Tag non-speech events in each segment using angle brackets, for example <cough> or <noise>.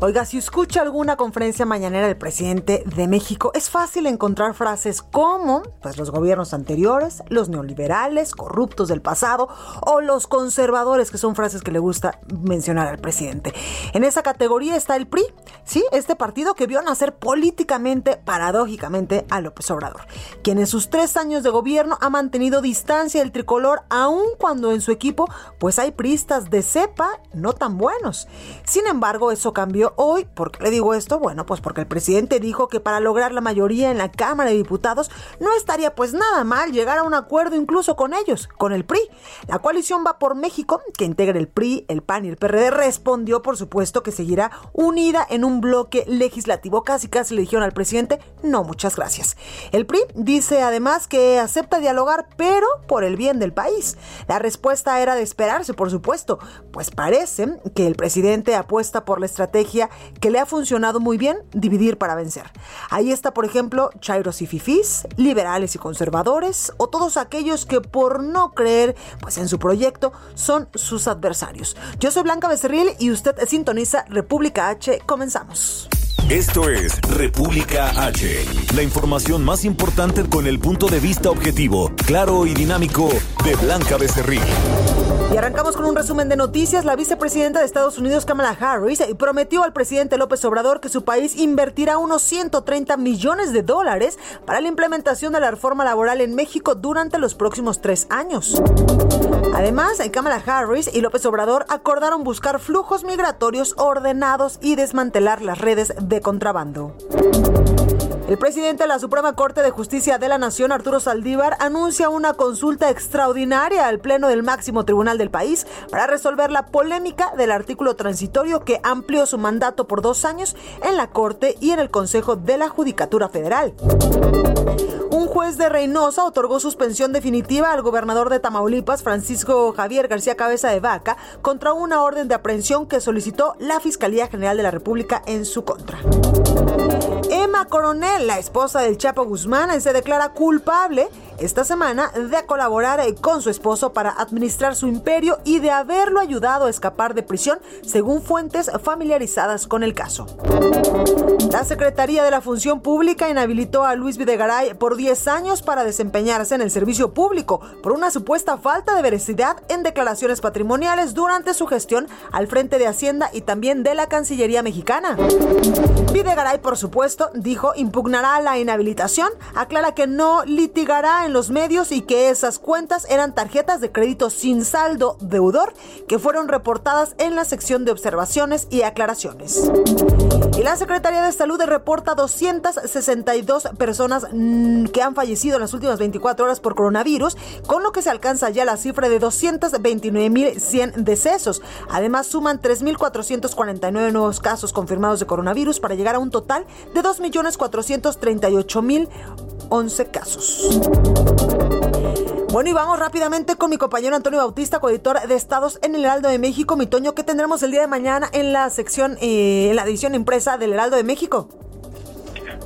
Oiga, si escucha alguna conferencia mañanera del presidente de México, es fácil encontrar frases como, pues los gobiernos anteriores, los neoliberales, corruptos del pasado o los conservadores, que son frases que le gusta mencionar al presidente. En esa categoría está el PRI, sí, este partido que vio nacer políticamente, paradójicamente, a López Obrador, quien en sus tres años de gobierno ha mantenido distancia del tricolor, aun cuando en su equipo, pues hay priistas de cepa no tan buenos. Sin embargo, eso cambió hoy. ¿Por qué le digo esto? Bueno, pues porque el presidente dijo que para lograr la mayoría en la Cámara de Diputados no estaría pues nada mal llegar a un acuerdo incluso con ellos, con el PRI. La coalición va por México, que integra el PRI, el PAN y el PRD, respondió por supuesto que seguirá unida en un bloque legislativo. Casi casi le dijeron al presidente, no, muchas gracias. El PRI dice además que acepta dialogar, pero por el bien del país. La respuesta era de esperarse, por supuesto, pues parece que el presidente apuesta por la estrategia que le ha funcionado muy bien, dividir para vencer. Ahí está, por ejemplo, Chairos y Fifís, liberales y conservadores, o todos aquellos que por no creer pues, en su proyecto son sus adversarios. Yo soy Blanca Becerril y usted sintoniza República H. Comenzamos. Esto es República H, la información más importante con el punto de vista objetivo, claro y dinámico de Blanca Becerril. Y arrancamos con un resumen de noticias. La vicepresidenta de Estados Unidos, Kamala Harris, prometió al presidente López Obrador que su país invertirá unos 130 millones de dólares para la implementación de la reforma laboral en México durante los próximos tres años. Además, Kamala Harris y López Obrador acordaron buscar flujos migratorios ordenados y desmantelar las redes de contrabando. El presidente de la Suprema Corte de Justicia de la Nación, Arturo Saldívar, anuncia una consulta extraordinaria al Pleno del máximo tribunal del país para resolver la polémica del artículo transitorio que amplió su mandato por dos años en la Corte y en el Consejo de la Judicatura Federal. Un juez de Reynosa otorgó suspensión definitiva al gobernador de Tamaulipas, Francisco Javier García Cabeza de Vaca, contra una orden de aprehensión que solicitó la Fiscalía General de la República en su contra. Emma La esposa del Chapo Guzmán, se declara culpable esta semana de colaborar con su esposo para administrar su imperio y de haberlo ayudado a escapar de prisión, según fuentes familiarizadas con el caso. La Secretaría de la Función Pública inhabilitó a Luis Videgaray por 10 años para desempeñarse en el servicio público por una supuesta falta de veracidad en declaraciones patrimoniales durante su gestión al frente de Hacienda y también de la Cancillería mexicana. Videgaray, por supuesto, dijo impugnará la inhabilitación, aclara que no litigará en los medios y que esas cuentas eran tarjetas de crédito sin saldo deudor que fueron reportadas en la sección de observaciones y aclaraciones. Y la Secretaría de Salud reporta 262 personas mm, que han fallecido en las últimas 24 horas por coronavirus, con lo que se alcanza ya la cifra de 229.100 decesos. Además, suman 3.449 nuevos casos confirmados de coronavirus para llegar a un total de 2.438.011 casos. Bueno, y vamos rápidamente con mi compañero Antonio Bautista, coeditor de Estados en el Heraldo de México. Mi Toño, ¿qué tendremos el día de mañana en la sección, eh, en la edición impresa del Heraldo de México?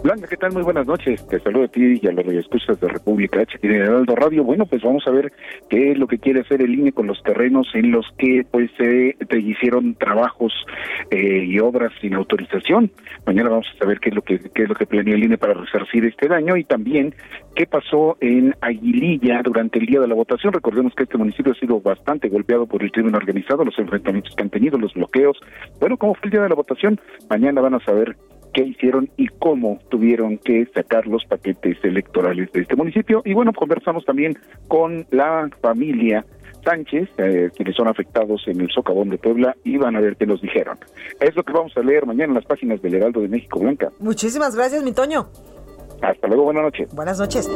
Blanca, ¿qué tal? Muy buenas noches. Te saludo a ti y a los escuchas de República H y de Heraldo Radio. Bueno, pues vamos a ver qué es lo que quiere hacer el INE con los terrenos en los que pues se hicieron trabajos eh, y obras sin autorización. Mañana vamos a saber qué es lo que qué es lo que planea el INE para resarcir este daño y también qué pasó en Aguililla durante el día de la votación. Recordemos que este municipio ha sido bastante golpeado por el crimen organizado, los enfrentamientos que han tenido, los bloqueos. Bueno, ¿cómo fue el día de la votación? Mañana van a saber qué hicieron y cómo tuvieron que sacar los paquetes electorales de este municipio. Y bueno, conversamos también con la familia Sánchez, eh, quienes son afectados en el socavón de Puebla, y van a ver qué nos dijeron. Es lo que vamos a leer mañana en las páginas del Heraldo de México Blanca. Muchísimas gracias, mi Toño. Hasta luego, buenas noches. Buenas noches.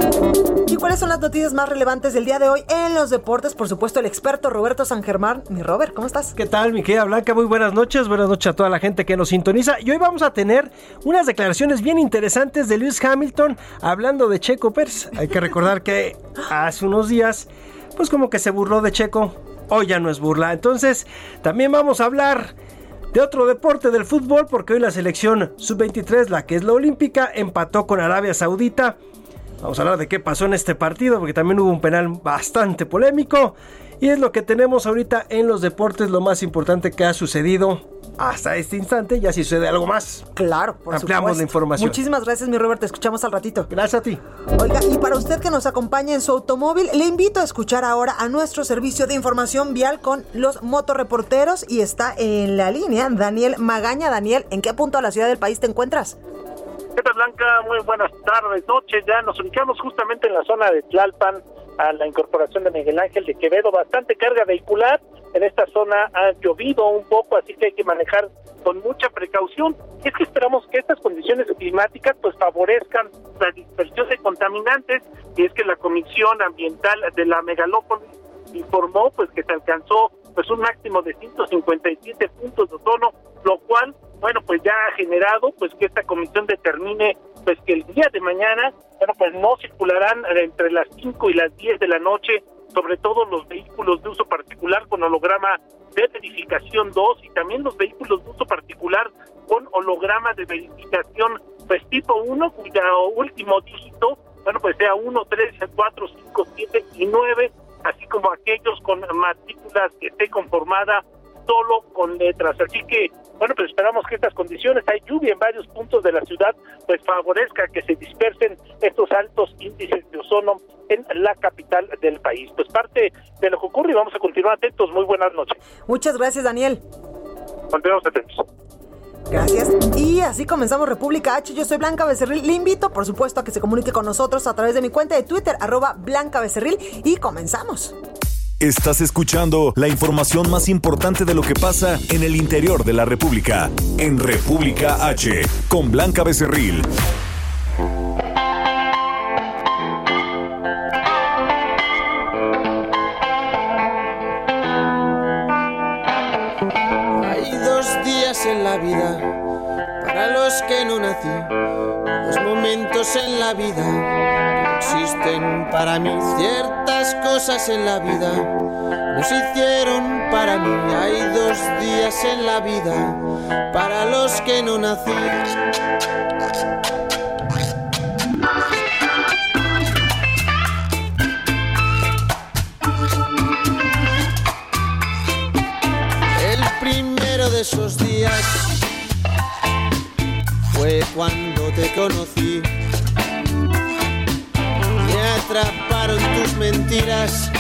¿Y cuáles son las noticias más relevantes del día de hoy en los deportes? Por supuesto, el experto Roberto San Germán. Mi Robert, ¿cómo estás? ¿Qué tal, mi querida Blanca? Muy buenas noches. Buenas noches a toda la gente que nos sintoniza. Y hoy vamos a tener unas declaraciones bien interesantes de Lewis Hamilton hablando de Checo Pérez. Hay que recordar que hace unos días, pues como que se burló de Checo. Hoy ya no es burla. Entonces, también vamos a hablar de otro deporte del fútbol, porque hoy la selección sub-23, la que es la olímpica, empató con Arabia Saudita. Vamos a hablar de qué pasó en este partido, porque también hubo un penal bastante polémico. Y es lo que tenemos ahorita en los deportes, lo más importante que ha sucedido hasta este instante. Ya si sucede algo más, Claro, por ampliamos supuesto. la información. Muchísimas gracias, mi Robert. Te escuchamos al ratito. Gracias a ti. Oiga, y para usted que nos acompaña en su automóvil, le invito a escuchar ahora a nuestro servicio de información vial con los motorreporteros y está en la línea Daniel Magaña. Daniel, ¿en qué punto de la ciudad del país te encuentras? ¿Qué tal, Blanca? Muy buenas tardes, noches. Ya nos ubicamos justamente en la zona de Tlalpan, a la incorporación de Miguel Ángel de Quevedo. Bastante carga vehicular. En esta zona ha llovido un poco, así que hay que manejar con mucha precaución. Es que esperamos que estas condiciones climáticas pues favorezcan la dispersión de contaminantes y es que la Comisión Ambiental de la Megalópolis informó pues que se alcanzó pues un máximo de 157 puntos de ozono, lo cual bueno pues ya ha generado pues que esta comisión determine pues que el día de mañana bueno pues no circularán entre las 5 y las 10 de la noche sobre todo los vehículos de uso particular con holograma de verificación 2 y también los vehículos de uso particular con holograma de verificación pues tipo 1 cuyo último dígito bueno pues sea 1, 3, 4, 5, 7 y 9 así como aquellos con matrículas que esté conformada solo con letras. Así que, bueno, pues esperamos que estas condiciones, hay lluvia en varios puntos de la ciudad, pues favorezca que se dispersen estos altos índices de ozono en la capital del país. Pues parte de lo que ocurre y vamos a continuar atentos. Muy buenas noches. Muchas gracias, Daniel. Continuamos atentos. Gracias. Y así comenzamos República H. Yo soy Blanca Becerril. Le invito, por supuesto, a que se comunique con nosotros a través de mi cuenta de Twitter, arroba Blanca Becerril. Y comenzamos. Estás escuchando la información más importante de lo que pasa en el interior de la República. En República H, con Blanca Becerril. Hay dos días en la vida para los que no nací, dos momentos en la vida existen para mí. Ciertas cosas en la vida no se hicieron para mí. Hay dos días en la vida para los que no nací. El primero de esos días fue cuando te conocí. Mentiras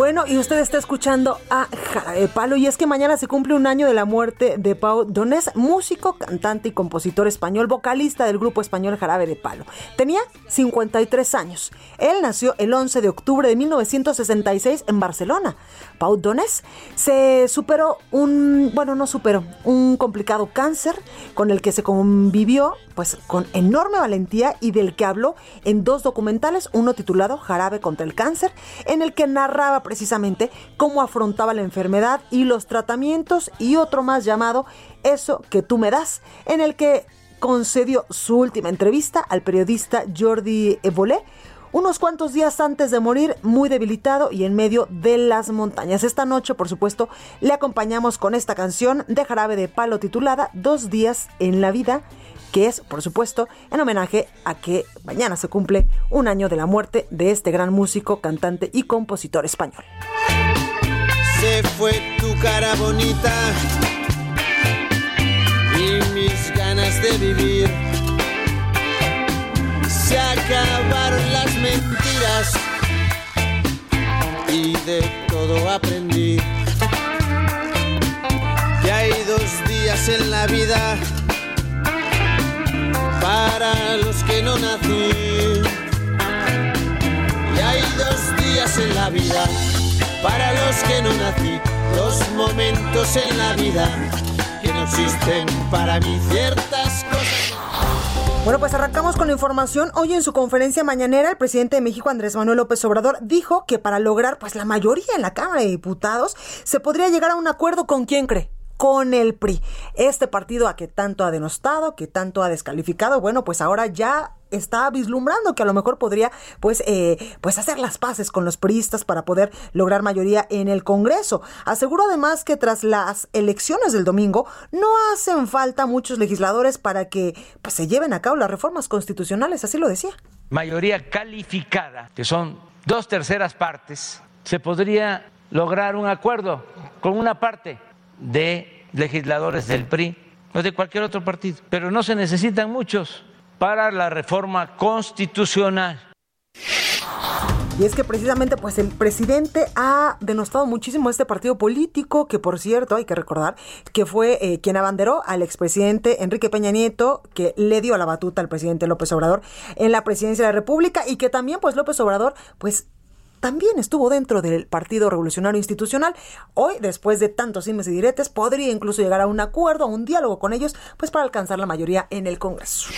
Bueno, y usted está escuchando a Jarabe Palo y es que mañana se cumple un año de la muerte de Pau Donés, músico, cantante y compositor español, vocalista del grupo español Jarabe de Palo. Tenía 53 años. Él nació el 11 de octubre de 1966 en Barcelona. Pau Donés se superó un, bueno, no superó, un complicado cáncer con el que se convivió pues con enorme valentía y del que habló en dos documentales, uno titulado Jarabe contra el cáncer, en el que narraba precisamente cómo afrontaba la enfermedad y los tratamientos y otro más llamado Eso que tú me das, en el que concedió su última entrevista al periodista Jordi Evolé unos cuantos días antes de morir, muy debilitado y en medio de las montañas. Esta noche, por supuesto, le acompañamos con esta canción de Jarabe de Palo titulada Dos días en la vida, que es, por supuesto, en homenaje a que mañana se cumple un año de la muerte de este gran músico, cantante y compositor español. Se fue tu cara bonita y mis ganas de vivir. Se acabaron las mentiras y de todo aprendí. en la vida para los que no nací. Y hay dos días en la vida para los que no nací. Dos momentos en la vida que no existen para mí ciertas cosas. Bueno, pues arrancamos con la información. Hoy en su conferencia mañanera, el presidente de México, Andrés Manuel López Obrador, dijo que para lograr pues la mayoría en la Cámara de Diputados se podría llegar a un acuerdo con quién cree con el PRI. Este partido a que tanto ha denostado, que tanto ha descalificado, bueno, pues ahora ya está vislumbrando que a lo mejor podría pues eh, pues hacer las paces con los priistas para poder lograr mayoría en el Congreso. Aseguró además que tras las elecciones del domingo no hacen falta muchos legisladores para que pues se lleven a cabo las reformas constitucionales, así lo decía. Mayoría calificada, que son dos terceras partes, se podría lograr un acuerdo con una parte de legisladores del PRI o de cualquier otro partido, pero no se necesitan muchos para la reforma constitucional. Y es que precisamente pues el presidente ha denostado muchísimo a este partido político, que por cierto hay que recordar que fue eh, quien abanderó al expresidente Enrique Peña Nieto, que le dio la batuta al presidente López Obrador en la presidencia de la República y que también pues López Obrador pues también estuvo dentro del Partido Revolucionario Institucional. Hoy, después de tantos dimes y diretes, podría incluso llegar a un acuerdo, a un diálogo con ellos, pues para alcanzar la mayoría en el Congreso.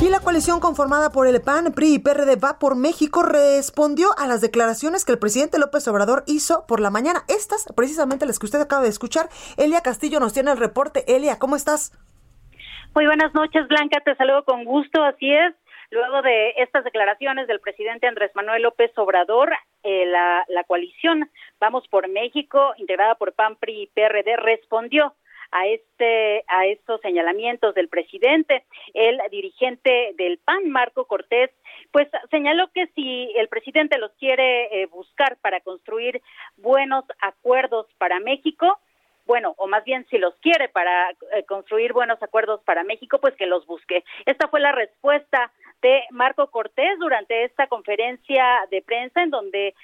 Y la coalición conformada por el PAN, PRI y PRD Va por México respondió a las declaraciones que el presidente López Obrador hizo por la mañana. Estas, precisamente las que usted acaba de escuchar. Elia Castillo nos tiene el reporte. Elia, ¿cómo estás? Muy buenas noches, Blanca. Te saludo con gusto. Así es. Luego de estas declaraciones del presidente Andrés Manuel López Obrador, eh, la, coalición Vamos por México, integrada por PAN, PRI y PRD, respondió a este a estos señalamientos del presidente. El dirigente del PAN, Marco Cortés, pues señaló que si el presidente los quiere eh, buscar para construir buenos acuerdos para México, bueno, o más bien si los quiere para eh, construir buenos acuerdos para México, pues que los busque. Esta fue la respuesta de Marco Cortés durante esta conferencia de prensa en donde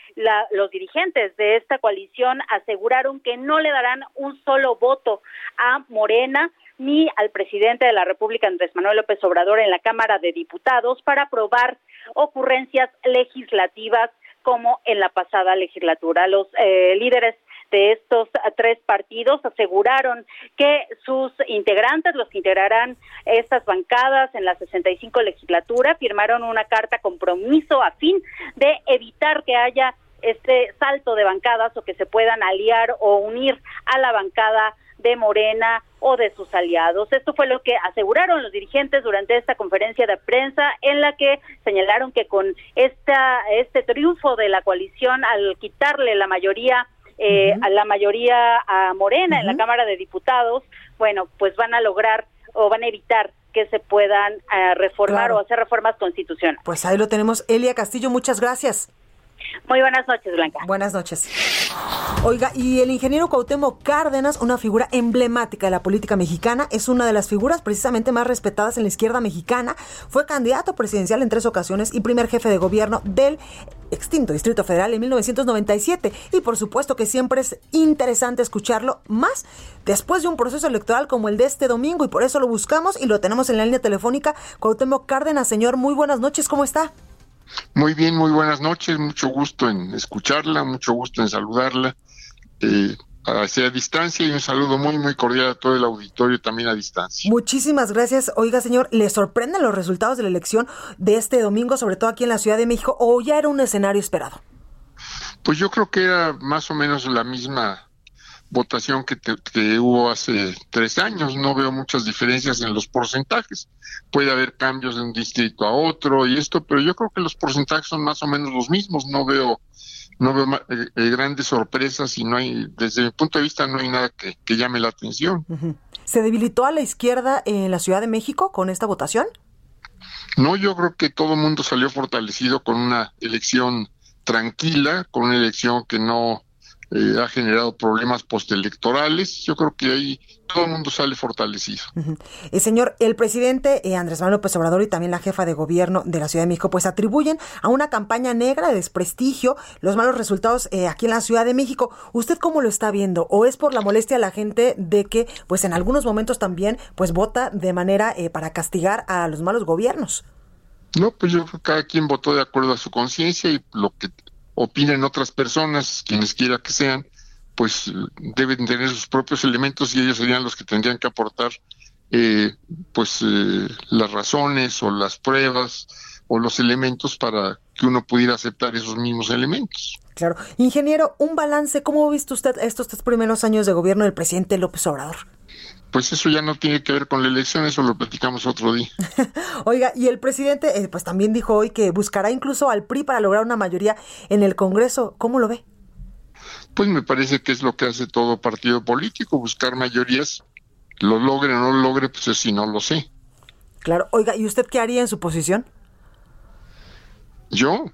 los dirigentes de esta coalición aseguraron que no le darán un solo voto a Morena ni al presidente de la República, Andrés Manuel López Obrador, en la Cámara de Diputados para aprobar ocurrencias legislativas como en la pasada legislatura. Los eh, líderes de estos tres partidos aseguraron que sus integrantes, los que integrarán estas bancadas en la 65 legislatura, firmaron una carta compromiso a fin de evitar que haya este salto de bancadas o que se puedan aliar o unir a la bancada de Morena o de sus aliados. Esto fue lo que aseguraron los dirigentes durante esta conferencia de prensa en la que señalaron que con esta este triunfo de la coalición al quitarle la mayoría eh, a la mayoría a Morena en la Cámara de Diputados, bueno, pues van a lograr o van a evitar que se puedan eh, reformar o hacer reformas constitucionales. Pues ahí lo tenemos. Elia Castillo, muchas gracias. Muy buenas noches, Blanca. Buenas noches. Oiga, y el ingeniero Cuauhtémoc Cárdenas, una figura emblemática de la política mexicana, es una de las figuras precisamente más respetadas en la izquierda mexicana. Fue candidato presidencial en tres ocasiones y primer jefe de gobierno del extinto Distrito Federal en 1997. Y por supuesto que siempre es interesante escucharlo más después de un proceso electoral como el de este domingo y por eso lo buscamos y lo tenemos en la línea telefónica. Cuauhtémoc Cárdenas, señor, muy buenas noches, ¿cómo está? Muy bien, muy buenas noches, mucho gusto en escucharla, mucho gusto en saludarla. Eh, hacia distancia y un saludo muy, muy cordial a todo el auditorio también a distancia. Muchísimas gracias. Oiga, señor, ¿le sorprenden los resultados de la elección de este domingo, sobre todo aquí en la Ciudad de México, o ya era un escenario esperado? Pues yo creo que era más o menos la misma votación que, que, hubo hace tres años. No veo muchas diferencias en los porcentajes. Puede haber cambios de un distrito a otro y esto, pero yo creo que los porcentajes son más o menos los mismos. No veo no veo eh, eh, grandes sorpresas y no hay, desde mi punto de vista, no hay nada que, que llame la atención. ¿Se debilitó a la izquierda en la Ciudad de México con esta votación? No, yo creo que todo el mundo salió fortalecido con una elección tranquila, con una elección que no eh, ha generado problemas postelectorales. Yo creo que ahí todo el mundo sale fortalecido. Eh, señor, el presidente eh, Andrés Manuel López Obrador y también la jefa de gobierno de la Ciudad de México, pues atribuyen a una campaña negra de desprestigio los malos resultados aquí en la Ciudad de México. ¿Usted cómo lo está viendo? ¿O es por la molestia a la gente de que, pues en algunos momentos también, pues vota de manera para castigar a los malos gobiernos? No, pues yo creo que cada quien votó de acuerdo a su conciencia y lo que opinen otras personas, quienes quiera que sean, pues deben tener sus propios elementos y ellos serían los que tendrían que aportar eh, pues eh, las razones o las pruebas o los elementos para que uno pudiera aceptar esos mismos elementos. Claro. Ingeniero, un balance, ¿cómo ha visto usted estos tres primeros años de gobierno del presidente López Obrador? Pues eso ya no tiene que ver con la elección, eso lo platicamos otro día. <laughs> Oiga, y el presidente eh, pues también dijo hoy que buscará incluso al PRI para lograr una mayoría en el Congreso. ¿Cómo lo ve? Pues me parece que es lo que hace todo partido político, buscar mayorías. Lo logre o no lo logre, pues si no lo sé. Claro. Oiga, ¿y usted qué haría en su posición? ¿Yo?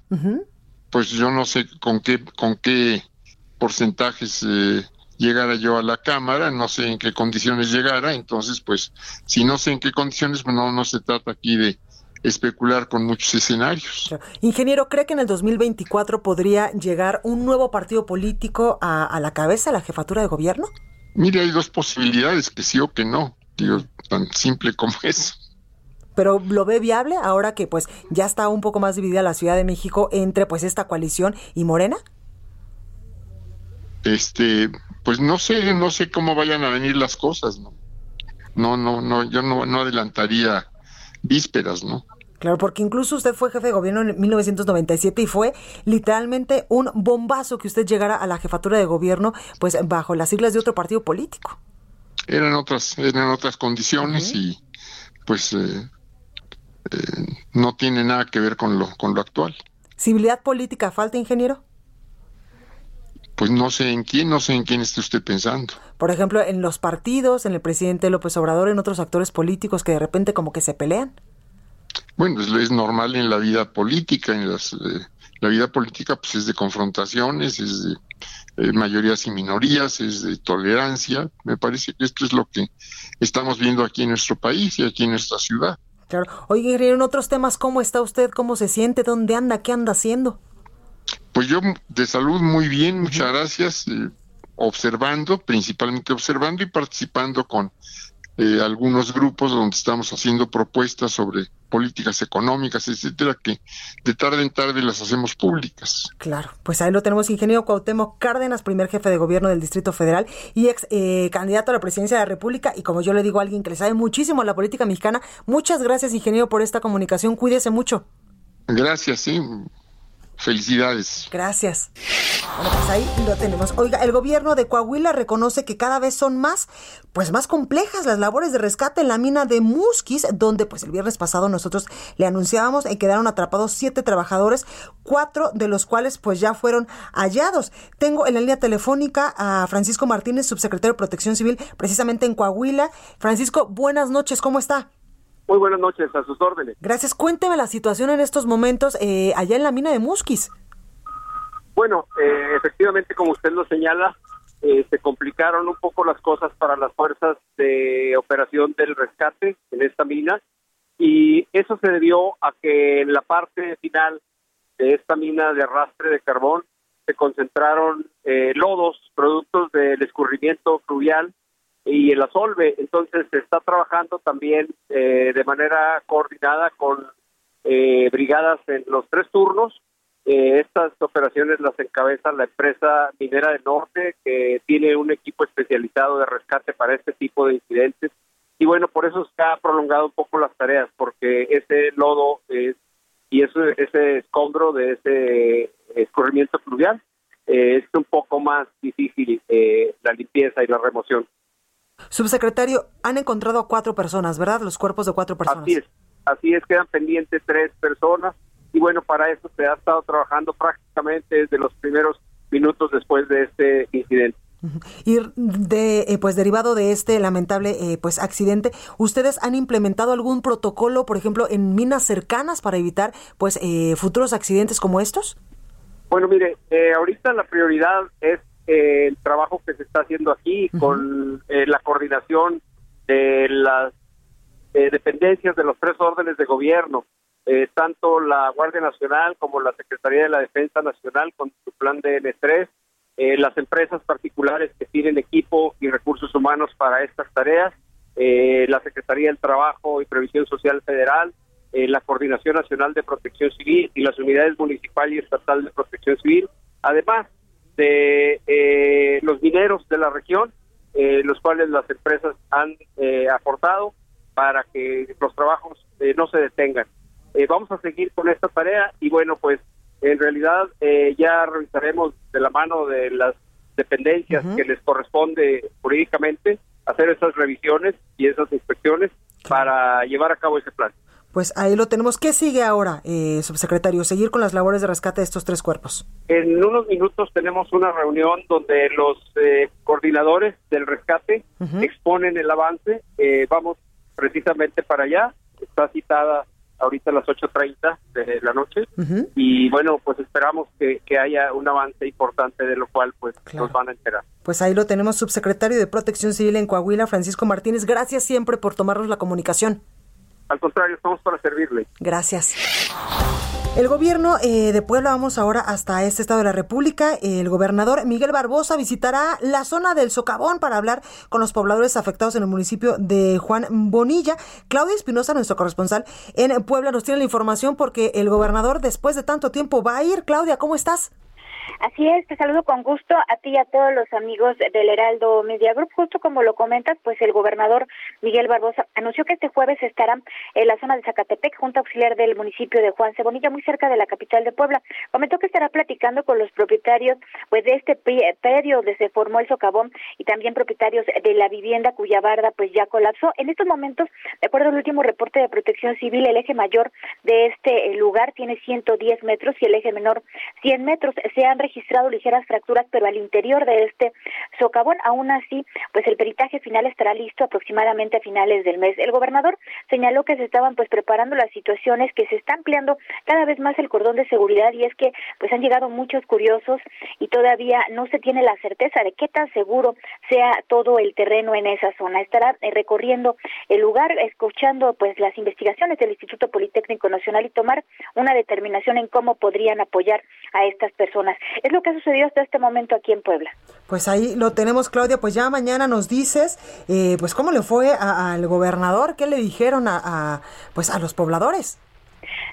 Pues yo no sé con qué, con qué porcentajes eh, llegara yo a la Cámara, no sé en qué condiciones llegara, entonces pues si no sé en qué condiciones, pues no, no se trata aquí de especular con muchos escenarios. Ingeniero, ¿cree que en el 2024 podría llegar un nuevo partido político a, la cabeza, a la jefatura de gobierno? Mire, hay dos posibilidades, que sí o que no, digo, tan simple como <laughs> eso. Pero lo ve viable ahora que pues ya está un poco más dividida la Ciudad de México entre pues esta coalición y Morena? Este, pues no sé, no sé cómo vayan a venir las cosas, ¿no? No, no, no, yo no, no adelantaría vísperas, ¿no? Claro, porque incluso usted fue jefe de gobierno en 1997 y fue literalmente un bombazo que usted llegara a la jefatura de gobierno, pues bajo las siglas de otro partido político. Eran otras, eran otras condiciones y pues eh, eh, no tiene nada que ver con lo, con lo actual. ¿Civilidad política falta, ingeniero? Pues no sé en quién, no sé en quién esté usted pensando. Por ejemplo, en los partidos, en el presidente López Obrador, en otros actores políticos que de repente como que se pelean. Bueno, es, normal en la vida política, en las, eh, la vida política pues es de confrontaciones, es de eh, mayorías y minorías, es de tolerancia. Me parece que esto es lo que estamos viendo aquí en nuestro país y aquí en nuestra ciudad. Claro. Oye, en otros temas, ¿cómo está usted? ¿Cómo se siente? ¿Dónde anda? ¿Qué anda haciendo? Pues yo de salud muy bien, muchas gracias. Eh, observando, principalmente observando y participando con eh, algunos grupos donde estamos haciendo propuestas sobre políticas económicas, etcétera, que de tarde en tarde las hacemos públicas. Claro, pues ahí lo tenemos, ingeniero Cuauhtémoc Cárdenas, primer jefe de gobierno del Distrito Federal y ex eh, candidato a la presidencia de la República. Y como yo le digo a alguien que le sabe muchísimo a la política mexicana, muchas gracias, ingeniero, por esta comunicación. Cuídese mucho. Gracias, sí. Felicidades. Gracias. Bueno, pues ahí lo tenemos. Oiga, el gobierno de Coahuila reconoce que cada vez son más, pues más complejas las labores de rescate en la mina de Musquis, donde pues el viernes pasado nosotros le anunciábamos que quedaron atrapados siete trabajadores, cuatro de los cuales pues ya fueron hallados. Tengo en la línea telefónica a Francisco Martínez, subsecretario de Protección Civil, precisamente en Coahuila. Francisco, buenas noches, ¿cómo está? Muy buenas noches, a sus órdenes. Gracias. Cuénteme la situación en estos momentos eh, allá en la mina de Musquis. Bueno, eh, efectivamente, como usted lo señala, eh, se complicaron un poco las cosas para las fuerzas de operación del rescate en esta mina y eso se debió a que en la parte final de esta mina de arrastre de carbón se concentraron lodos, productos del escurrimiento fluvial y el asolve. Entonces se está trabajando también eh, de manera coordinada con eh, brigadas en los tres turnos. Eh, estas operaciones las encabeza la empresa Minera del Norte, que tiene un equipo especializado de rescate para este tipo de incidentes. Y bueno, por eso se ha prolongado un poco las tareas, porque ese lodo es, y ese, ese escombro de ese escurrimiento fluvial es un poco más difícil la limpieza y la remoción. Subsecretario, han encontrado a cuatro personas, ¿verdad? Los cuerpos de cuatro personas. Así es, así es, quedan pendientes tres personas y bueno, para eso se ha estado trabajando prácticamente desde los primeros minutos después de este incidente. Y de, eh, pues derivado de este lamentable eh, pues accidente, ¿ustedes han implementado algún protocolo, por ejemplo, en minas cercanas para evitar pues eh, futuros accidentes como estos? Bueno, mire, ahorita la prioridad es eh, el trabajo que se está haciendo aquí con eh, la coordinación de las eh, dependencias de los tres órdenes de gobierno, eh, tanto la Guardia Nacional como la Secretaría de la Defensa Nacional con su plan de N3, eh, las empresas particulares que tienen equipo y recursos humanos para estas tareas, eh, la Secretaría del Trabajo y Previsión Social Federal, eh, la Coordinación Nacional de Protección Civil y las unidades municipal y estatal de protección civil, además de eh, los mineros de la región, eh, los cuales las empresas han eh, aportado para que los trabajos eh, no se detengan. Eh, vamos a seguir con esta tarea y bueno, pues en realidad eh, ya revisaremos de la mano de las dependencias que les corresponde jurídicamente hacer esas revisiones y esas inspecciones para llevar a cabo ese plan. Pues ahí lo tenemos. ¿Qué sigue ahora, eh, subsecretario? Seguir con las labores de rescate de estos tres cuerpos. En unos minutos tenemos una reunión donde los eh, coordinadores del rescate exponen el avance. Eh, vamos precisamente para allá. Está citada ahorita a las 8.30 de la noche. Y bueno, pues esperamos que, que haya un avance importante de lo cual pues nos van a enterar. Pues ahí lo tenemos, subsecretario de Protección Civil en Coahuila, Francisco Martínez. Gracias siempre por tomarnos la comunicación. Al contrario, estamos para servirle. Gracias. El gobierno eh, de Puebla, vamos ahora hasta este estado de la República. El gobernador Miguel Barbosa visitará la zona del Socavón para hablar con los pobladores afectados en el municipio de Juan Bonilla. Claudia Espinosa, nuestro corresponsal en Puebla, nos tiene la información porque el gobernador después de tanto tiempo va a ir. Claudia, ¿cómo estás? Así es, te saludo con gusto a ti y a todos los amigos del Heraldo Media Group. Justo como lo comentas, pues el gobernador Miguel Barbosa anunció que este jueves estará en la zona de Zacatepec, junta auxiliar del municipio de Juan Cebonilla, muy cerca de la capital de Puebla. Comentó que estará platicando con los propietarios pues de este predio donde se formó el socavón y también propietarios de la vivienda cuya barda pues ya colapsó. En estos momentos, de acuerdo al último reporte de Protección Civil, el eje mayor de este lugar tiene 110 metros y el eje menor 100 metros. Se han registrado ligeras fracturas, pero al interior de este socavón, aún así, pues el peritaje final estará listo aproximadamente a finales del mes. El gobernador señaló que se estaban pues preparando las situaciones, que se está ampliando cada vez más el cordón de seguridad y es que pues han llegado muchos curiosos y todavía no se tiene la certeza de qué tan seguro sea todo el terreno en esa zona. Estará eh, recorriendo el lugar, escuchando pues las investigaciones del Instituto Politécnico Nacional y tomar una determinación en cómo podrían apoyar a estas personas. Es lo que ha sucedido hasta este momento aquí en Puebla. Pues ahí lo tenemos, Claudia. Pues ya mañana nos dices, eh, pues cómo le fue al gobernador, qué le dijeron a, a, pues a los pobladores.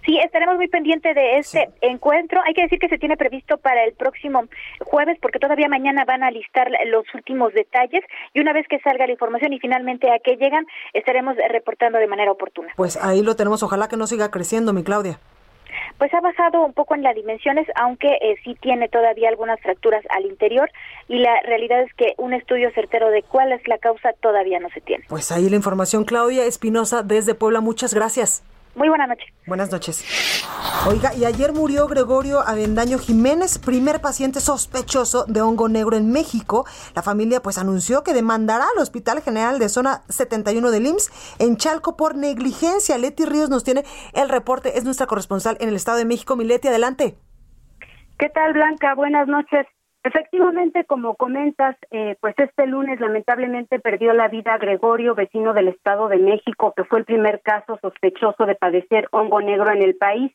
Sí, estaremos muy pendientes de este encuentro. Hay que decir que se tiene previsto para el próximo jueves porque todavía mañana van a listar los últimos detalles y una vez que salga la información y finalmente a qué llegan, estaremos reportando de manera oportuna. Pues ahí lo tenemos. Ojalá que no siga creciendo, mi Claudia. Pues ha bajado un poco en las dimensiones, aunque eh, sí tiene todavía algunas fracturas al interior y la realidad es que un estudio certero de cuál es la causa todavía no se tiene. Pues ahí la información, Claudia Espinosa desde Puebla. Muchas gracias. Muy buena noche. Buenas noches. Oiga, y ayer murió Gregorio Avendaño Jiménez, primer paciente sospechoso de hongo negro en México. La familia pues anunció que demandará al Hospital General de Zona 71 del IMSS en Chalco por negligencia. Leti Ríos nos tiene el reporte, es nuestra corresponsal en el Estado de México. Mi Leti, adelante. ¿Qué tal, Blanca? Buenas noches. Efectivamente, como comentas, eh, pues este lunes lamentablemente perdió la vida Gregorio, vecino del Estado de México, que fue el primer caso sospechoso de padecer hongo negro en el país.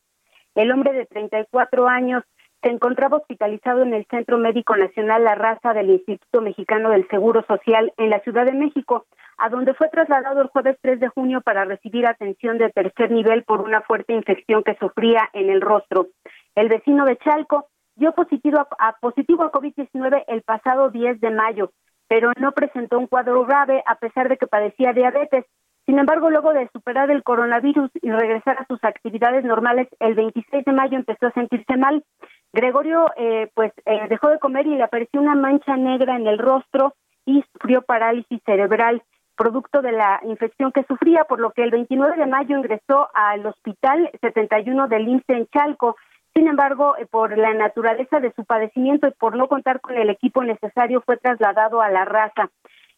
El hombre de 34 años se encontraba hospitalizado en el Centro Médico Nacional La Raza del Instituto Mexicano del Seguro Social en la Ciudad de México, a donde fue trasladado el jueves 3 de junio para recibir atención de tercer nivel por una fuerte infección que sufría en el rostro. El vecino de Chalco dio positivo a, positivo a COVID-19 el pasado 10 de mayo, pero no presentó un cuadro grave a pesar de que padecía diabetes. Sin embargo, luego de superar el coronavirus y regresar a sus actividades normales, el 26 de mayo empezó a sentirse mal. Gregorio, eh, pues, eh, dejó de comer y le apareció una mancha negra en el rostro y sufrió parálisis cerebral producto de la infección que sufría, por lo que el 29 de mayo ingresó al hospital 71 del IMSS en Chalco. Sin embargo, eh, por la naturaleza de su padecimiento y por no contar con el equipo necesario, fue trasladado a la raza.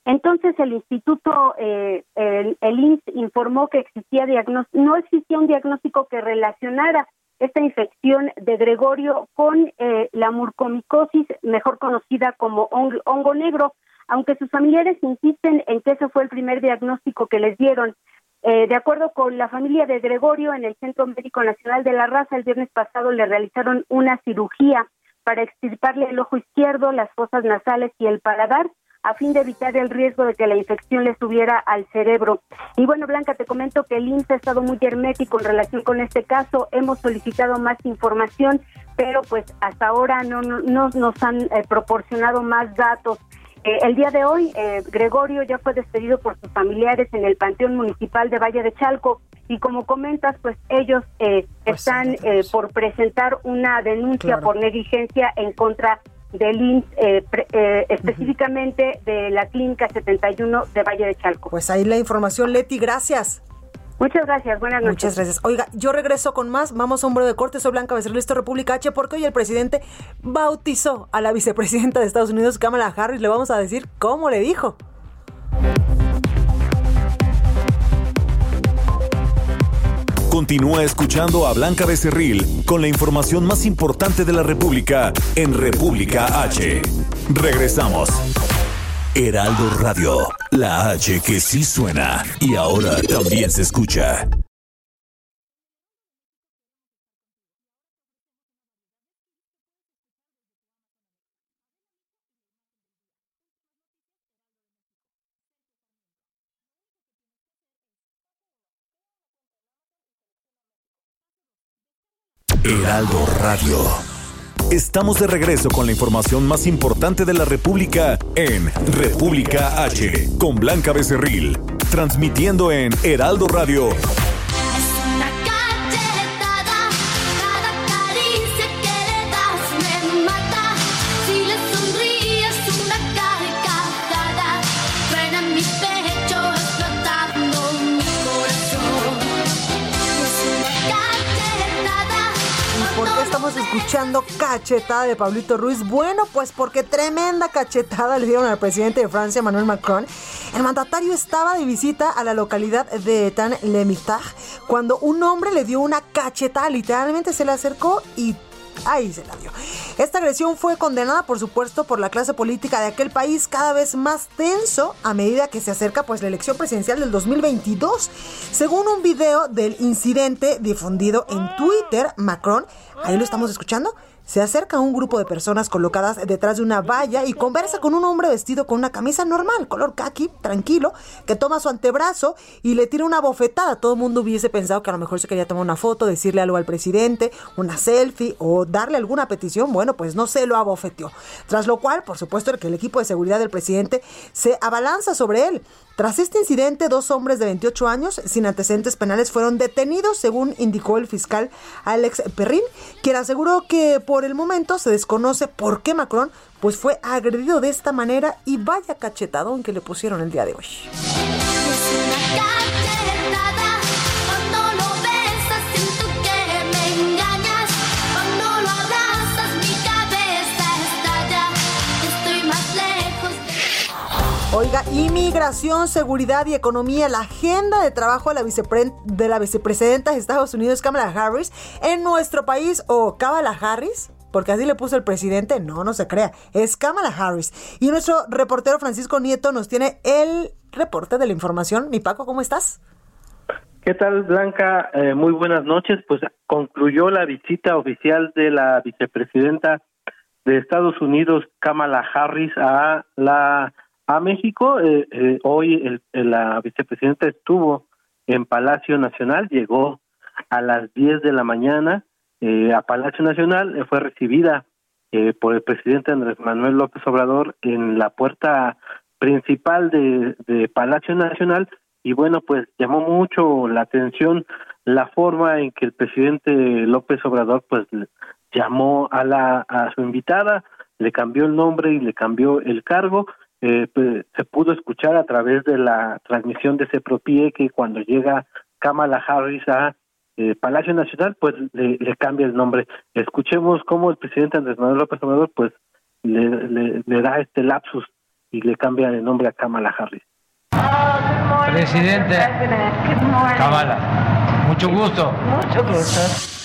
Entonces, el instituto, eh, el, IMSS informó que existía no existía un diagnóstico que relacionara esta infección de Gregorio con eh, la murcomicosis, mejor conocida como hongo negro, aunque sus familiares insisten en que ese fue el primer diagnóstico que les dieron. Eh, de acuerdo con la familia de Gregorio, en el Centro Médico Nacional de la Raza, el viernes pasado le realizaron una cirugía para extirparle el ojo izquierdo, las fosas nasales y el paladar a fin de evitar el riesgo de que la infección le subiera al cerebro. Y bueno, Blanca, te comento que el INSS ha estado muy hermético en relación con este caso. Hemos solicitado más información, pero pues hasta ahora no, no, nos han eh, proporcionado más datos. Eh, el día de hoy, eh, Gregorio ya fue despedido por sus familiares en el Panteón Municipal de Valle de Chalco. Y como comentas, pues ellos eh, pues están por presentar una denuncia por negligencia en contra del INS, específicamente de la Clínica 71 de Valle de Chalco. Pues ahí la información, Leti, gracias. Muchas gracias, buenas noches. Muchas gracias. Oiga, yo regreso con más. Vamos a un breve corte. Soy Blanca Becerril, esto República H, porque hoy el presidente bautizó a la vicepresidenta de Estados Unidos, Kamala Harris. Le vamos a decir cómo le dijo. Continúa escuchando a Blanca Becerril con la información más importante de la República en República H. Regresamos. Heraldo Radio, la H que sí suena y ahora también se escucha. Heraldo Radio. Estamos de regreso con la información más importante de la República en República H, con Blanca Becerril, transmitiendo en Heraldo Radio escuchando cachetada de Pablito Ruiz. Bueno, pues porque tremenda cachetada <laughs> le dieron al presidente de Francia, Emmanuel Macron. El mandatario estaba de visita a la localidad de Tan le cuando un hombre le dio una cachetada, literalmente se le acercó y ahí se la dio. Esta agresión fue condenada, por supuesto, por la clase política de aquel país cada vez más tenso a medida que se acerca pues la elección presidencial del 2022. Según un video del incidente difundido en Twitter, Macron, ahí lo estamos escuchando, se acerca a un grupo de personas colocadas detrás de una valla y conversa con un hombre vestido con una camisa normal, color khaki, tranquilo, que toma su antebrazo y le tira una bofetada. Todo el mundo hubiese pensado que a lo mejor se quería tomar una foto, decirle algo al presidente, una selfie o darle alguna petición. Bueno, pues no se lo abofeteó. Tras lo cual, por supuesto, que el equipo de seguridad del presidente se abalanza sobre él. Tras este incidente, dos hombres de 28 años sin antecedentes penales fueron detenidos, según indicó el fiscal Alex Perrin, quien aseguró que por el momento se desconoce por qué Macron pues fue agredido de esta manera y vaya cachetadón que le pusieron el día de hoy. Oiga, inmigración, seguridad y economía, la agenda de trabajo de la, de la vicepresidenta de Estados Unidos, Kamala Harris, en nuestro país, o Kamala Harris, porque así le puso el presidente, no, no se crea, es Kamala Harris. Y nuestro reportero Francisco Nieto nos tiene el reporte de la información. Mi Paco, ¿cómo estás? ¿Qué tal, Blanca? Eh, muy buenas noches. Pues concluyó la visita oficial de la vicepresidenta de Estados Unidos, Kamala Harris, a la a México. Eh, eh, hoy la vicepresidenta estuvo en Palacio Nacional, llegó a las 10 de la mañana eh, a Palacio Nacional, fue recibida por el presidente Andrés Manuel López Obrador en la puerta principal de, de Palacio Nacional y bueno, pues llamó mucho la atención la forma en que el presidente López Obrador pues llamó a la a su invitada, le cambió el nombre y le cambió el cargo eh, pues, se pudo escuchar a través de la transmisión de ese propie que cuando llega Kamala Harris a eh, Palacio Nacional, pues le, cambia el nombre. Escuchemos cómo el presidente Andrés Manuel López Obrador, pues le, le, da este lapsus y le cambia el nombre a Kamala Harris. Presidente Kamala, mucho gusto. Mucho gusto.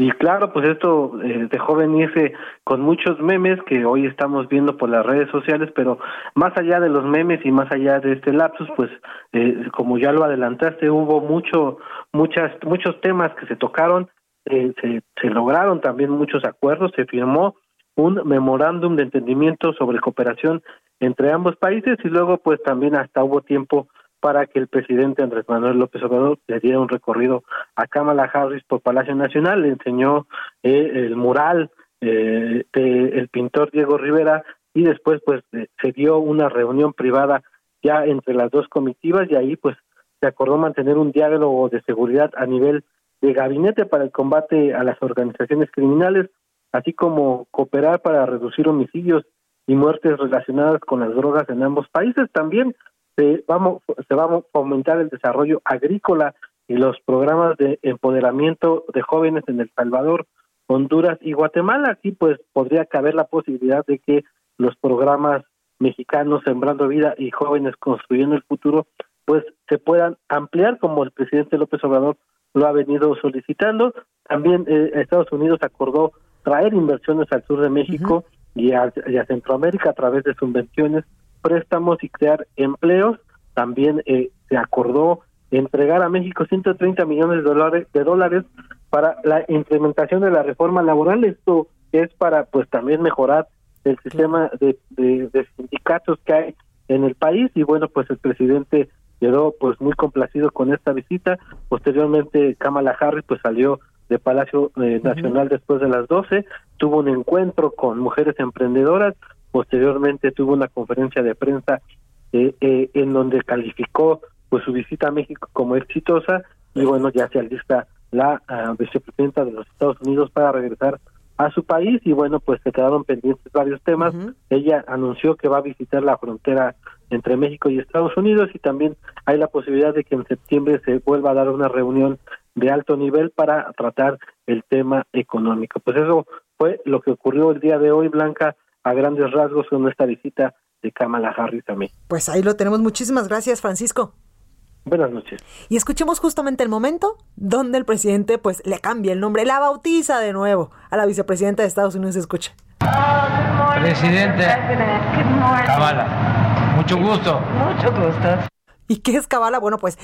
Y claro, pues esto eh, dejó venirse con muchos memes que hoy estamos viendo por las redes sociales, pero más allá de los memes y más allá de este lapsus, pues eh, como ya lo adelantaste, hubo mucho, muchas, muchos temas que se tocaron, eh, se, se lograron también muchos acuerdos, se firmó un memorándum de entendimiento sobre cooperación entre ambos países y luego pues también hasta hubo tiempo para que el presidente Andrés Manuel López Obrador le diera un recorrido a Kamala Harris por Palacio Nacional, le enseñó eh, el mural eh, del pintor Diego Rivera y después pues eh, se dio una reunión privada ya entre las dos comitivas y ahí pues se acordó mantener un diálogo de seguridad a nivel de gabinete para el combate a las organizaciones criminales, así como cooperar para reducir homicidios y muertes relacionadas con las drogas en ambos países. También se, vamos, se va a fomentar el desarrollo agrícola y los programas de empoderamiento de jóvenes en El Salvador, Honduras y Guatemala. Aquí pues podría caber la posibilidad de que los programas mexicanos Sembrando Vida y Jóvenes Construyendo el Futuro pues se puedan ampliar como el presidente López Obrador lo ha venido solicitando. También eh, Estados Unidos acordó traer inversiones al sur de México y, a, y a Centroamérica a través de subvenciones préstamos y crear empleos. También eh, se acordó entregar a México 130 millones de dólares, de dólares para la implementación de la reforma laboral. Esto es para pues también mejorar el sistema de, de, sindicatos que hay en el país y bueno pues el presidente quedó pues muy complacido con esta visita. Posteriormente Kamala Harris pues salió de Palacio eh, Nacional después de las 12, tuvo un encuentro con mujeres emprendedoras, Posteriormente tuvo una conferencia de prensa eh, eh, en donde calificó pues su visita a México como exitosa y bueno ya se alista la uh, vicepresidenta de los Estados Unidos para regresar a su país y bueno pues se quedaron pendientes varios temas. Ella anunció que va a visitar la frontera entre México y Estados Unidos y también hay la posibilidad de que en septiembre se vuelva a dar una reunión de alto nivel para tratar el tema económico. Pues eso fue lo que ocurrió el día de hoy Blanca a grandes rasgos con esta visita de Kamala Harris a mí. Pues ahí lo tenemos. Muchísimas gracias, Francisco. Buenas noches. Y escuchemos justamente el momento donde el presidente pues le cambia el nombre, la bautiza de nuevo a la vicepresidenta de Estados Unidos. Escucha. Presidente Kamala, mucho gusto. Mucho gusto. ¿Y qué es Kabbalah? Bueno, pues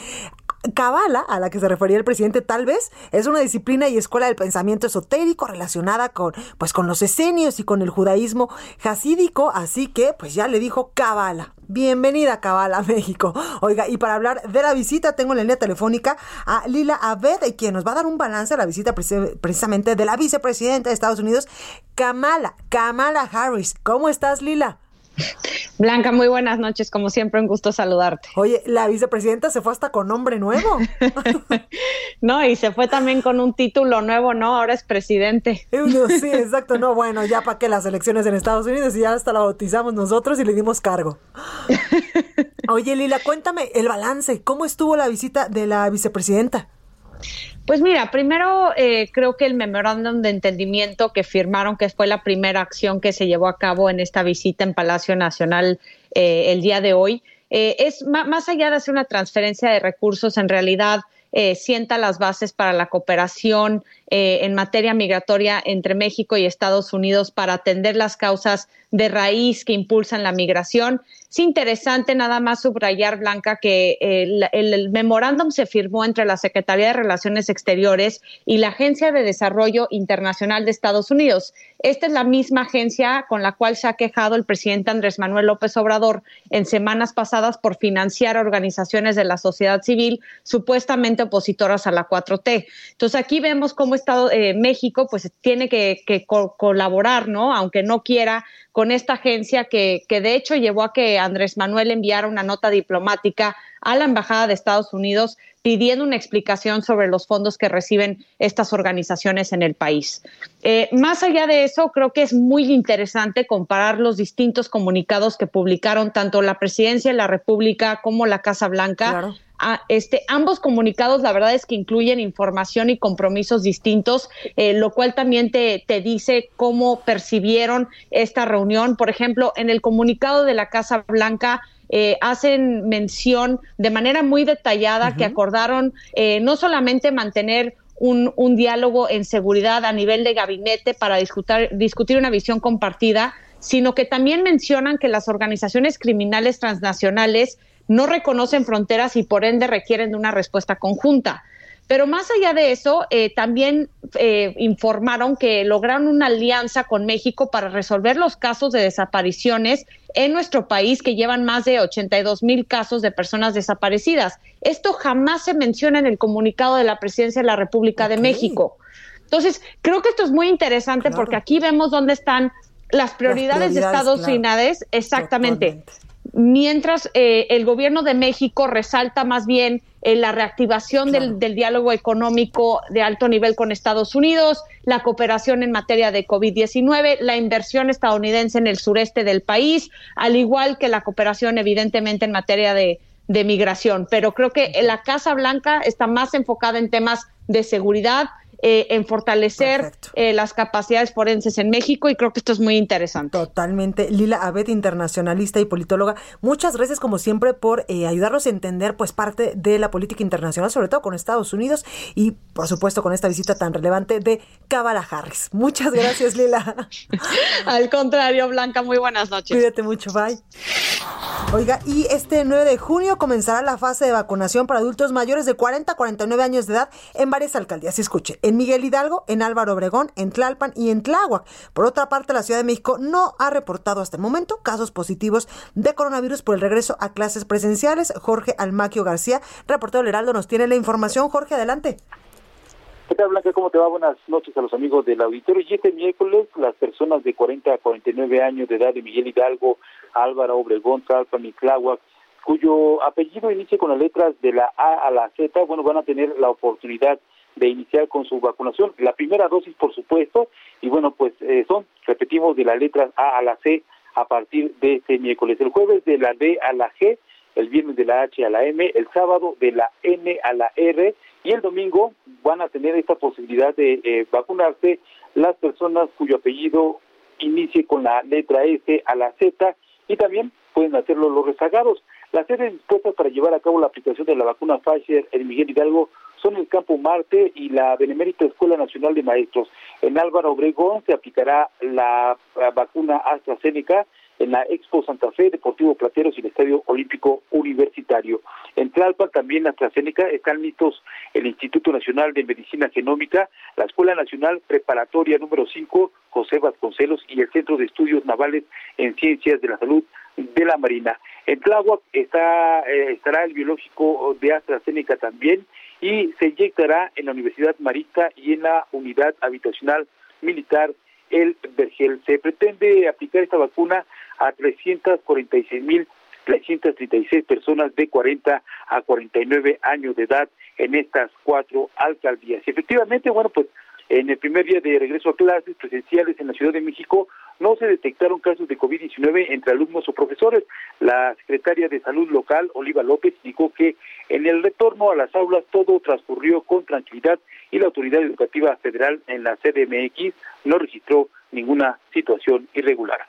Cabala, a la que se refería el presidente, tal vez es una disciplina y escuela del pensamiento esotérico relacionada con, pues, con los esenios y con el judaísmo jasídico, así que, pues ya le dijo Cabala. Bienvenida Cabala <laughs> México. Oiga, y para hablar de la visita, tengo en la línea telefónica a Lila Abed, quien nos va a dar un balance a la visita precisamente de la vicepresidenta de Estados Unidos, Kamala, Kamala Harris. ¿Cómo estás, Lila? Blanca, muy buenas noches, como siempre, un gusto saludarte. Oye, la vicepresidenta se fue hasta con nombre nuevo. <laughs> no, y se fue también con un título nuevo, ¿no? Ahora es presidente. sí, exacto, no, bueno, ya para que las elecciones en Estados Unidos y ya hasta la bautizamos nosotros y le dimos cargo. <laughs> Oye, Lila, cuéntame el balance, ¿cómo estuvo la visita de la vicepresidenta? Pues mira, primero eh, creo que el memorándum de entendimiento que firmaron, que fue la primera acción que se llevó a cabo en esta visita en Palacio Nacional eh, el día de hoy, eh, es más allá de hacer una transferencia de recursos, en realidad sienta las bases para la cooperación en materia migratoria entre México y Estados Unidos para atender las causas de raíz que impulsan la migración. Es interesante nada más subrayar, Blanca, que el, memorándum se firmó entre la Secretaría de Relaciones Exteriores y la Agencia de Desarrollo Internacional de Estados Unidos. Esta es la misma agencia con la cual se ha quejado el presidente Andrés Manuel López Obrador en semanas pasadas por financiar organizaciones de la sociedad civil supuestamente opositoras a la 4T. Entonces aquí vemos cómo Estado, eh, México pues tiene que, colaborar, ¿no? Aunque no quiera con esta agencia que, que de hecho llevó a que Andrés Manuel enviara una nota diplomática a la Embajada de Estados Unidos pidiendo una explicación sobre los fondos que reciben estas organizaciones en el país. Eh, más allá de eso, creo que es muy interesante comparar los distintos comunicados que publicaron tanto la Presidencia de la República como la Casa Blanca. Este, ambos comunicados, la verdad es que incluyen información y compromisos distintos, eh, lo cual también te, te, dice cómo percibieron esta reunión. Por ejemplo, en el comunicado de la Casa Blanca eh, hacen mención de manera muy detallada que acordaron eh, no solamente mantener un, un diálogo en seguridad a nivel de gabinete para discutir, discutir una visión compartida, sino que también mencionan que las organizaciones criminales transnacionales no reconocen fronteras y por ende requieren de una respuesta conjunta. Pero más allá de eso, eh, también eh, informaron que lograron una alianza con México para resolver los casos de desapariciones en nuestro país, que llevan más de 82 mil casos de personas desaparecidas. Esto jamás se menciona en el comunicado de la Presidencia de la República de México. Entonces, creo que esto es muy interesante porque aquí vemos dónde están las prioridades, de Estados Unidos, exactamente. Mientras eh, el gobierno de México resalta más bien eh, la reactivación del, diálogo económico de alto nivel con Estados Unidos, la cooperación en materia de COVID-19, la inversión estadounidense en el sureste del país, al igual que la cooperación evidentemente en materia de, de migración. Pero creo que la Casa Blanca está más enfocada en temas de seguridad, eh, en fortalecer eh, las capacidades forenses en México y creo que esto es muy interesante. Totalmente. Lila Abed, internacionalista y politóloga, muchas gracias como siempre por eh, ayudarnos a entender pues parte de la política internacional, sobre todo con Estados Unidos y por supuesto con esta visita tan relevante de Kamala Harris. Muchas gracias Lila. <laughs> Al contrario, Blanca, muy buenas noches. Cuídate mucho, bye. Oiga, y este 9 de junio comenzará la fase de vacunación para adultos mayores de 40 a 49 años de edad en varias alcaldías. Escuche, en Miguel Hidalgo, en Álvaro Obregón, en Tlalpan y en Tláhuac. Por otra parte, la Ciudad de México no ha reportado hasta el momento casos positivos de coronavirus por el regreso a clases presenciales. Jorge Almaquio García, reportero del Heraldo, nos tiene la información. Jorge, adelante. ¿Qué tal, Blanca? ¿Cómo te va? Buenas noches a los amigos del auditorio. Y este miércoles, las personas de 40 a 49 años de edad de Miguel Hidalgo, Álvaro Obregón, Tlalpan y Tláhuac, cuyo apellido inicie con las letras de la A a la Z, bueno, van a tener la oportunidad de iniciar con su vacunación. La primera dosis, por supuesto, y bueno, pues eh, son, repetimos, de las letras A a la C a partir de este miércoles. El jueves de la D a la G, el viernes de la H a la M, el sábado de la N a la R y el domingo van a tener esta posibilidad de eh, vacunarse las personas cuyo apellido inicie con la letra S a la Z y también pueden hacerlo los rezagados. Las sedes dispuestas para llevar a cabo la aplicación de la vacuna Pfizer en Miguel Hidalgo son el Campo Marte y la Benemérita Escuela Nacional de Maestros. En Álvaro Obregón se aplicará la, vacuna AstraZeneca en la Expo Santa Fe, Deportivo Plateros y el Estadio Olímpico Universitario. En Tlalpan también AstraZeneca están listos el Instituto Nacional de Medicina Genómica, la Escuela Nacional Preparatoria número 5, José Vasconcelos y el Centro de Estudios Navales en Ciencias de la Salud de la Marina. En Tláhuac está, eh, estará el biológico de AstraZeneca también y se inyectará en la Universidad Marista y en la Unidad Habitacional Militar El Vergel. Se pretende aplicar esta vacuna a 346.336 personas de 40 a 49 años de edad en estas cuatro alcaldías. Y efectivamente, bueno, pues en el primer día de regreso a clases presenciales en la Ciudad de México no se detectaron casos de COVID-19 entre alumnos o profesores. La secretaria de Salud local, Oliva López, indicó que en el retorno a las aulas todo transcurrió con tranquilidad y la Autoridad Educativa Federal en la CDMX no registró ninguna situación irregular.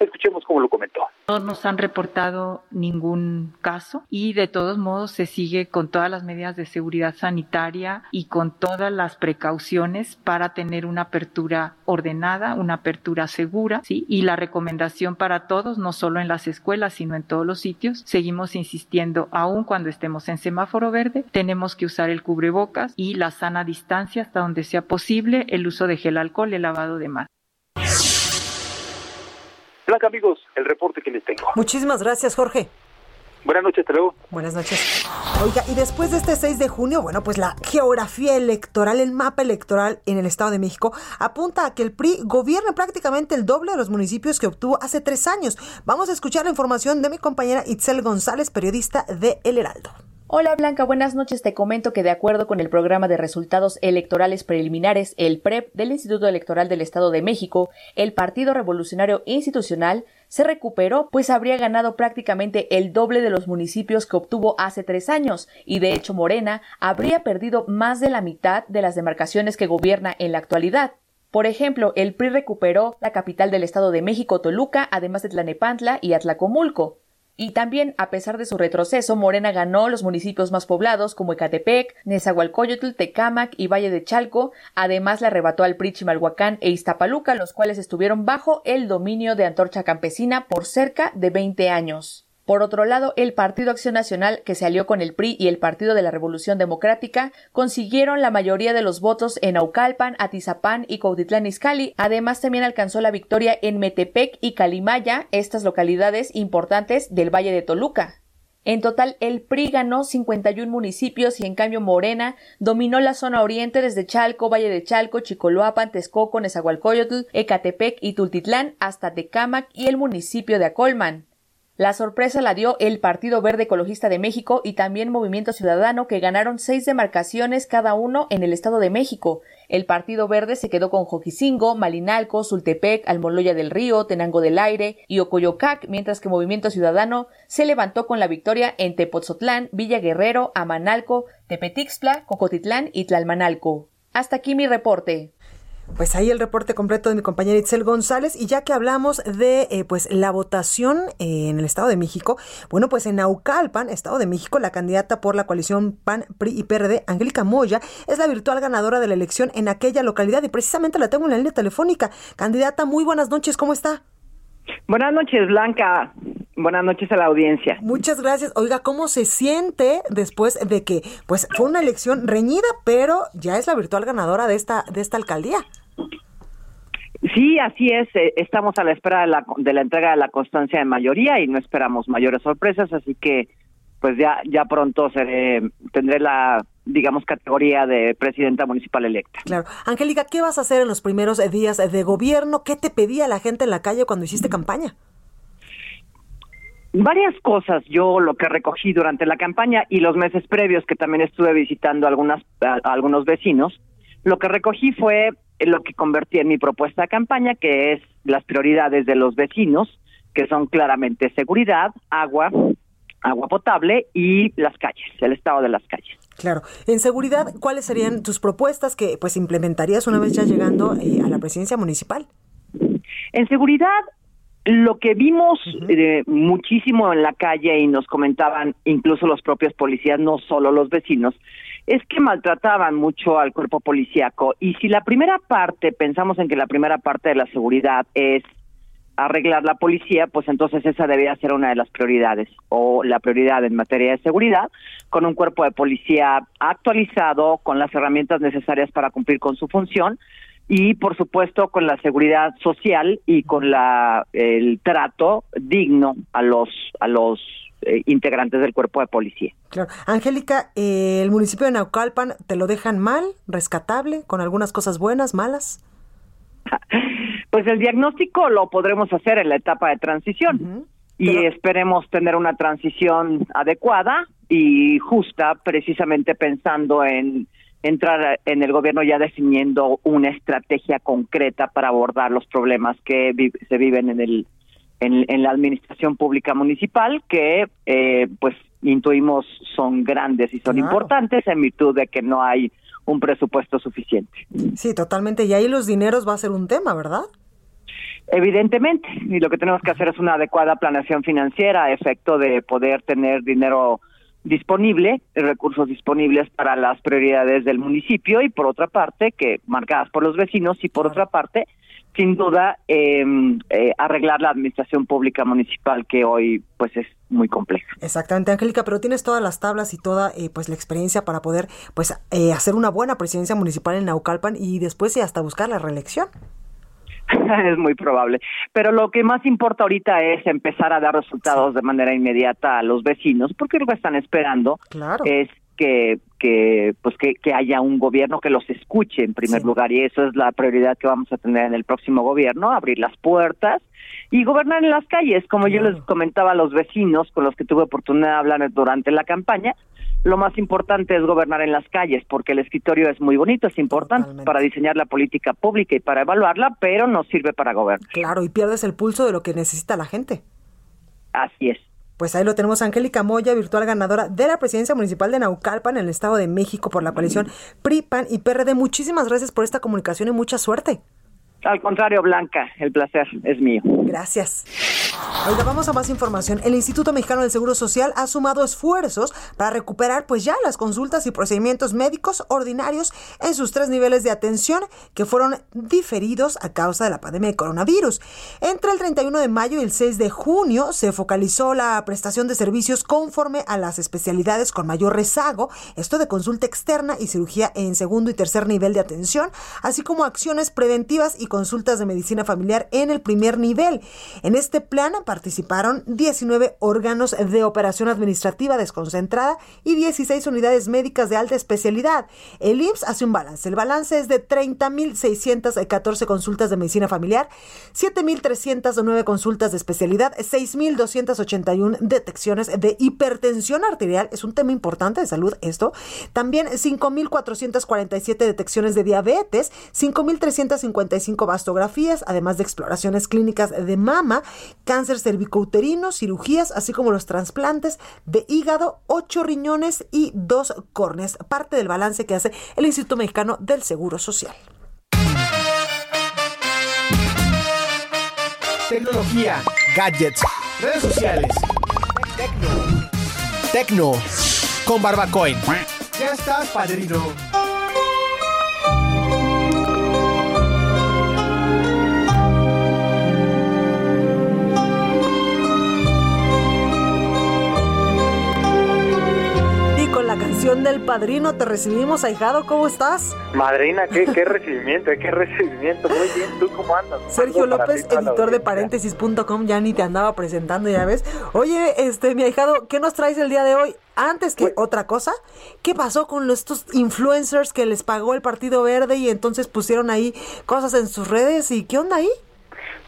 Escuchemos cómo lo comentó. No nos han reportado ningún caso y de todos modos se sigue con todas las medidas de seguridad sanitaria y con todas las precauciones para tener una apertura ordenada, una apertura segura, ¿sí? Y la recomendación para todos, no solo en las escuelas, sino en todos los sitios, seguimos insistiendo, aun cuando estemos en semáforo verde, tenemos que usar el cubrebocas y la sana distancia hasta donde sea posible, el uso de gel alcohol, el lavado de manos. Blanca, amigos, el reporte que les tengo. Muchísimas gracias, Jorge. Buenas noches, hasta luego. Buenas noches. Oiga, y después de este 6 de junio, bueno, pues la geografía electoral, el mapa electoral en el Estado de México apunta a que el PRI gobierne prácticamente el doble de los municipios que obtuvo hace tres años. Vamos a escuchar la información de mi compañera Itzel González, periodista de El Heraldo. Hola Blanca, buenas noches. Te comento que de acuerdo con el programa de resultados electorales preliminares, el PREP del Instituto Electoral del Estado de México, el Partido Revolucionario Institucional se recuperó, pues habría ganado prácticamente el doble de los municipios que obtuvo hace tres años, y de hecho Morena habría perdido más de la mitad de las demarcaciones que gobierna en la actualidad. Por ejemplo, el PRI recuperó la capital del Estado de México, Toluca, además de Tlanepantla y Atlacomulco. Y también, a pesar de su retroceso, Morena ganó los municipios más poblados como Ecatepec, Nezahualcóyotl, Tecámac y Valle de Chalco. Además, le arrebató al PRI Chimalhuacán e Iztapaluca, los cuales estuvieron bajo el dominio de Antorcha Campesina por cerca de 20 años. Por otro lado, el Partido Acción Nacional, que se alió con el PRI y el Partido de la Revolución Democrática, consiguieron la mayoría de los votos en Aucalpan, Atizapán y Cuautitlán Izcalli. Además, también alcanzó la victoria en Metepec y Calimaya, estas localidades importantes del Valle de Toluca. En total, el PRI ganó 51 municipios y en cambio Morena dominó la zona oriente desde Chalco, Valle de Chalco, Chicoloapan, Texcoco, Nezahualcóyotl, Ecatepec y Tultitlán hasta Tecámac y el municipio de Acolman. La sorpresa la dio el Partido Verde Ecologista de México y también Movimiento Ciudadano, que ganaron seis demarcaciones cada uno en el Estado de México. El Partido Verde se quedó con Joquicingo, Malinalco, Sultepec, Almoloya del Río, Tenango del Aire y Ocoyocac, mientras que Movimiento Ciudadano se levantó con la victoria en Tepotzotlán, Villa Guerrero, Amanalco, Tepetixpla, Cocotitlán y Tlalmanalco. Hasta aquí mi reporte. Pues ahí el reporte completo de mi compañera Itzel González. Y ya que hablamos de eh, pues la votación eh, en el Estado de México, bueno, pues en Naucalpan, Estado de México, la candidata por la coalición PAN, PRI y PRD, Angélica Moya, es la virtual ganadora de la elección en aquella localidad y precisamente la tengo en la línea telefónica. Candidata, muy buenas noches, ¿cómo está? Buenas noches, Blanca. Buenas noches a la audiencia. Muchas gracias. Oiga, ¿cómo se siente después de que pues fue una elección reñida, pero ya es la virtual ganadora de esta de esta alcaldía? Sí, así es. Eh, estamos a la espera de la, de la entrega de la constancia de mayoría y no esperamos mayores sorpresas, así que pues ya ya pronto seré, tendré la digamos categoría de presidenta municipal electa. Claro. Angélica, ¿qué vas a hacer en los primeros días de gobierno? ¿Qué te pedía la gente en la calle cuando hiciste campaña? Varias cosas, yo lo que recogí durante la campaña y los meses previos que también estuve visitando algunas a algunos vecinos, lo que recogí fue lo que convertí en mi propuesta de campaña, que es las prioridades de los vecinos, que son claramente seguridad, agua, agua potable y las calles, el estado de las calles. Claro. En seguridad, ¿cuáles serían tus propuestas que pues implementarías una vez ya llegando eh, a la presidencia municipal? En seguridad, lo que vimos eh, muchísimo en la calle y nos comentaban incluso los propios policías, no solo los vecinos, es que maltrataban mucho al cuerpo policíaco. Y si la primera parte, pensamos en que la primera parte de la seguridad es arreglar la policía, pues entonces esa debería ser una de las prioridades o la prioridad en materia de seguridad, con un cuerpo de policía actualizado, con las herramientas necesarias para cumplir con su función y por supuesto con la seguridad social y con la el trato digno a los a los eh, integrantes del cuerpo de policía. Claro. Angélica, eh, ¿el municipio de Naucalpan te lo dejan mal, rescatable, con algunas cosas buenas, malas? <laughs> Pues el diagnóstico lo podremos hacer en la etapa de transición y esperemos tener una transición adecuada y justa, precisamente pensando en entrar en el gobierno ya definiendo una estrategia concreta para abordar los problemas que se viven en el en, la administración pública municipal que eh, pues intuimos son grandes y son importantes en virtud de que no hay un presupuesto suficiente. Sí, totalmente. Y ahí los dineros va a ser un tema, ¿verdad? Evidentemente. Y lo que tenemos que hacer es una adecuada planeación financiera a efecto de poder tener dinero disponible, recursos disponibles para las prioridades del municipio y por otra parte, que marcadas por los vecinos y por otra parte, sin duda em, eh, arreglar la administración pública municipal que hoy pues es muy compleja. Exactamente, Angélica, pero tienes todas las tablas y toda eh, pues la experiencia para poder pues eh, hacer una buena presidencia municipal en Naucalpan y después y hasta buscar la reelección. <laughs> es muy probable. Pero lo que más importa ahorita es empezar a dar resultados de manera inmediata a los vecinos, porque lo que están esperando es que que pues que, que, haya un gobierno que los escuche en primer lugar y eso es la prioridad que vamos a tener en el próximo gobierno abrir las puertas y gobernar en las calles como yo les comentaba a los vecinos con los que tuve oportunidad de hablar durante la campaña lo más importante es gobernar en las calles porque el escritorio es muy bonito es importante para diseñar la política pública y para evaluarla pero no sirve para gobernar claro y pierdes el pulso de lo que necesita la gente así es pues ahí lo tenemos, Angélica Moya, virtual ganadora de la presidencia municipal de Naucalpan en el Estado de México por la coalición PRI, PAN y PRD. Muchísimas gracias por esta comunicación y mucha suerte. Al contrario, Blanca, el placer es mío. Gracias. Oiga, vamos a más información. El Instituto Mexicano del Seguro Social ha sumado esfuerzos para recuperar pues ya las consultas y procedimientos médicos ordinarios en sus tres niveles de atención que fueron diferidos a causa de la pandemia de coronavirus. Entre el 31 de mayo y el 6 de junio se focalizó la prestación de servicios conforme a las especialidades con mayor rezago, esto de consulta externa y cirugía en segundo y tercer nivel de atención, así como acciones preventivas y consultas de medicina familiar en el primer nivel. En este plan participaron 19 órganos de operación administrativa desconcentrada y 16 unidades médicas de alta especialidad. El IMSS hace un balance. El balance es de 30.614 consultas de medicina familiar, 7.309 consultas de especialidad, 6.281 detecciones de hipertensión arterial. Es un tema importante de salud esto. También 5.447 detecciones de diabetes, 5.355 mastografías, además de exploraciones clínicas de mama, cáncer cervicouterino, cirugías, así como los trasplantes de hígado, ocho riñones y dos córneas, parte del balance que hace el Instituto Mexicano del Seguro Social. Tecnología, gadgets, redes sociales. Tecno. Tecno. Con Barbacoin. Ya estás, padrino. Canción del padrino te recibimos, ahijado. ¿Cómo estás? Madrina, qué, qué <laughs> recibimiento, qué recibimiento. Muy bien, ¿tú cómo andas? Sergio López, editor de paréntesis.com, ya ni te andaba presentando, ya ves. Oye, este, mi ahijado, ¿qué nos traes el día de hoy? Antes que otra cosa, ¿qué pasó con estos influencers que les pagó el Partido Verde y entonces pusieron ahí cosas en sus redes? ¿Y qué onda ahí?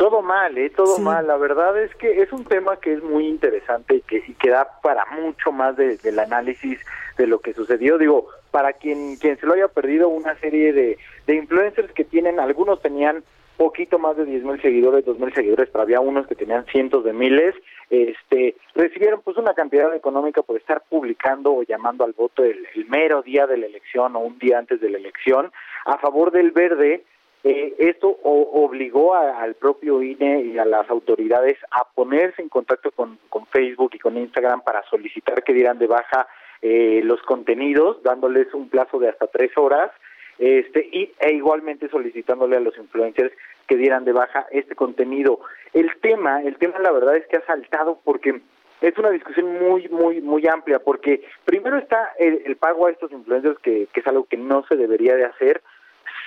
Todo mal, ¿eh? Todo mal. La verdad es que es un tema que es muy interesante y que, y que da para mucho más de, del análisis de lo que sucedió. Digo, para quien, quien se lo haya perdido, una serie de, de influencers que tienen, algunos tenían poquito más de 10 mil seguidores, dos mil seguidores, pero había unos que tenían cientos de miles, este, recibieron pues una cantidad económica por estar publicando o llamando al voto el, el mero día de la elección o un día antes de la elección a favor del verde eh, esto o, obligó a, al propio INE y a las autoridades a ponerse en contacto con, con Facebook y con Instagram para solicitar que dieran de baja eh, los contenidos, dándoles un plazo de hasta tres horas, este y e igualmente solicitándole a los influencers que dieran de baja este contenido. El tema, el tema la verdad es que ha saltado porque es una discusión muy, muy, muy amplia, porque primero está el, el pago a estos influencers, que, que es algo que no se debería de hacer,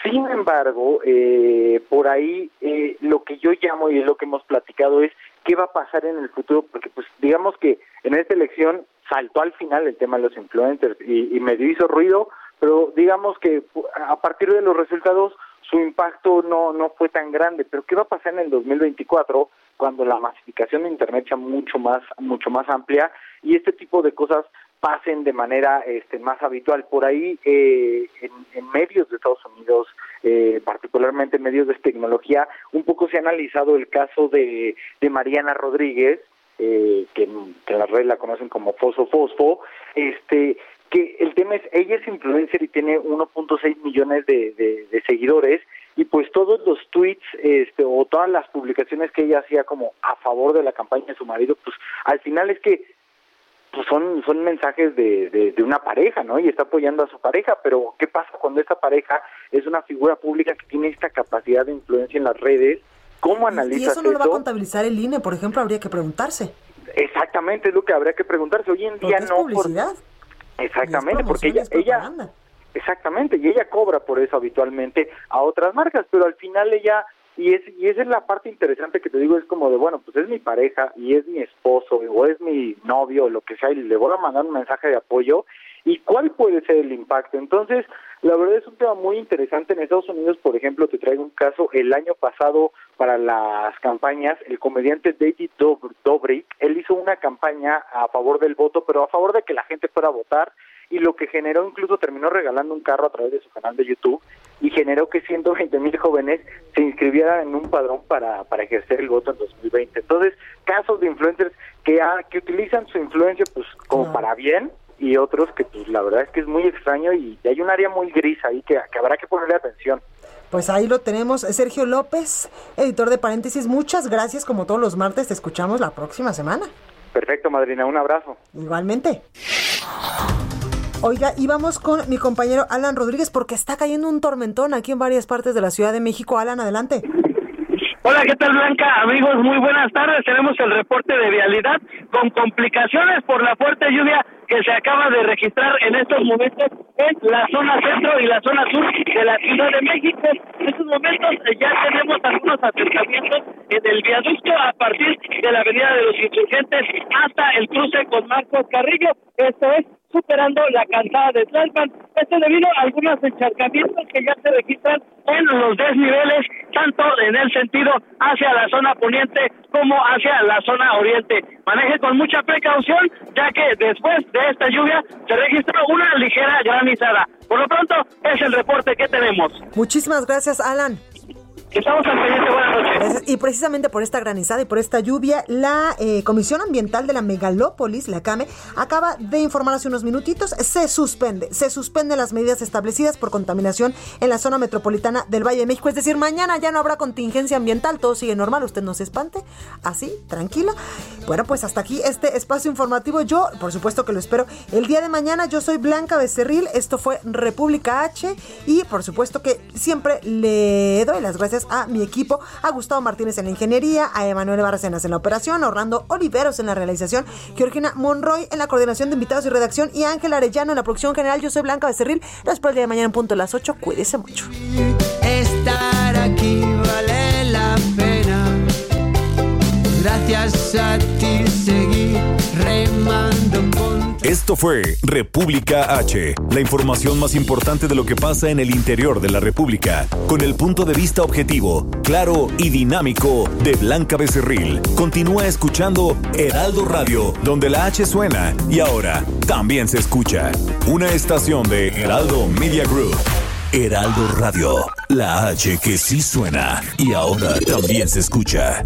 sin embargo, eh, por ahí eh, lo que yo llamo y es lo que hemos platicado es qué va a pasar en el futuro, porque pues digamos que en esta elección saltó al final el tema de los influencers y, y medio hizo ruido, pero digamos que a partir de los resultados su impacto no no fue tan grande, pero qué va a pasar en el 2024 cuando la masificación de internet sea mucho más mucho más amplia y este tipo de cosas pasen de manera este, más habitual. Por ahí, eh, en, medios de Estados Unidos, eh, particularmente en medios de tecnología, un poco se ha analizado el caso de, Mariana Rodríguez, eh, que, que en las redes la conocen como Fosfo Fosfo, este, que el tema es, ella es influencer y tiene 1.6 millones de, de, de seguidores, y pues todos los tweets este, o todas las publicaciones que ella hacía como a favor de la campaña de su marido, pues al final es que pues son son mensajes de, de, de, una pareja, ¿no? Y está apoyando a su pareja, pero ¿qué pasa cuando esta pareja es una figura pública que tiene esta capacidad de influencia en las redes? ¿Cómo analizas Y eso no lo va a contabilizar el INE, por ejemplo, habría que preguntarse. Exactamente, es lo que habría que preguntarse. Hoy en día es no... publicidad. Por... Exactamente, porque ella... ella Exactamente, y ella cobra por eso habitualmente a otras marcas, pero al final ella y es y esa es la parte interesante que te digo es como de bueno pues es mi pareja y es mi esposo o es mi novio o lo que sea y le voy a mandar un mensaje de apoyo. Y cuál puede ser el impacto entonces la verdad es un tema muy interesante. En Estados Unidos por ejemplo te traigo un caso. El año pasado para las campañas el comediante David Dobrik él hizo una campaña a favor del voto pero a favor de que la gente fuera a votar y lo que generó incluso terminó regalando un carro a través de su canal de YouTube y generó que 120 mil jóvenes se inscribieran en un padrón para, para ejercer el voto en 2020. Entonces, casos de influencers que, ha, que utilizan su influencia pues como no. para bien y otros que pues la verdad es que es muy extraño y hay un área muy gris ahí que, que habrá que ponerle atención. Pues ahí lo tenemos. Sergio López, editor de paréntesis. Muchas gracias, como todos los martes. Te escuchamos la próxima semana. Perfecto, madrina. Un abrazo. Igualmente. Oiga, y vamos con mi compañero Alan Rodríguez porque está cayendo un tormentón aquí en varias partes de la Ciudad de México. Alan, adelante. Hola, ¿qué tal Blanca? Amigos, muy buenas tardes. Tenemos el reporte de vialidad con complicaciones por la fuerte lluvia que se acaba de registrar en estos momentos en la zona centro y la zona sur de la Ciudad de México. En estos momentos eh, ya tenemos algunos acercamientos en el viaducto a partir de la Avenida de los Insurgentes hasta el cruce con Marcos Carrillo. Esto es superando la calzada de Tlalpan. Esto debido a algunos encharcamientos que ya se registran en los desniveles, tanto en el sentido hacia la zona poniente como hacia la zona oriente. Maneje con mucha precaución, ya que después de esta lluvia se registró una ligera granizada. Por lo pronto, es el reporte que tenemos. Muchísimas gracias, Alan. Estamos al pendiente, buenas noches. Y precisamente por esta granizada y por esta lluvia, la eh, Comisión Ambiental de la Megalópolis, la CAME, acaba de informar hace unos minutitos, se suspende, se suspenden las medidas establecidas por contaminación en la zona metropolitana del Valle de México. Es decir, mañana ya no habrá contingencia ambiental, todo sigue normal, usted no se espante, así, tranquila. Bueno, pues hasta aquí este espacio informativo. Yo, por supuesto que lo espero. El día de mañana yo soy Blanca Becerril, esto fue República H y por supuesto que siempre le doy las gracias a mi equipo, a Gustavo Martínez en la ingeniería, a Emanuel Barcenas en la operación, a Orlando Oliveros en la realización, Georgina Monroy en la coordinación de invitados y redacción y Ángel Arellano en la producción general. Yo soy Blanca Becerril. Los el día de mañana en punto a las 8. Cuídese mucho. A ti remando esto fue República H, la información más importante de lo que pasa en el interior de la República, con el punto de vista objetivo, claro y dinámico de Blanca Becerril. Continúa escuchando Heraldo Radio, donde la H suena y ahora también se escucha. Una estación de Heraldo Media Group. Heraldo Radio, la H que sí suena y ahora también se escucha.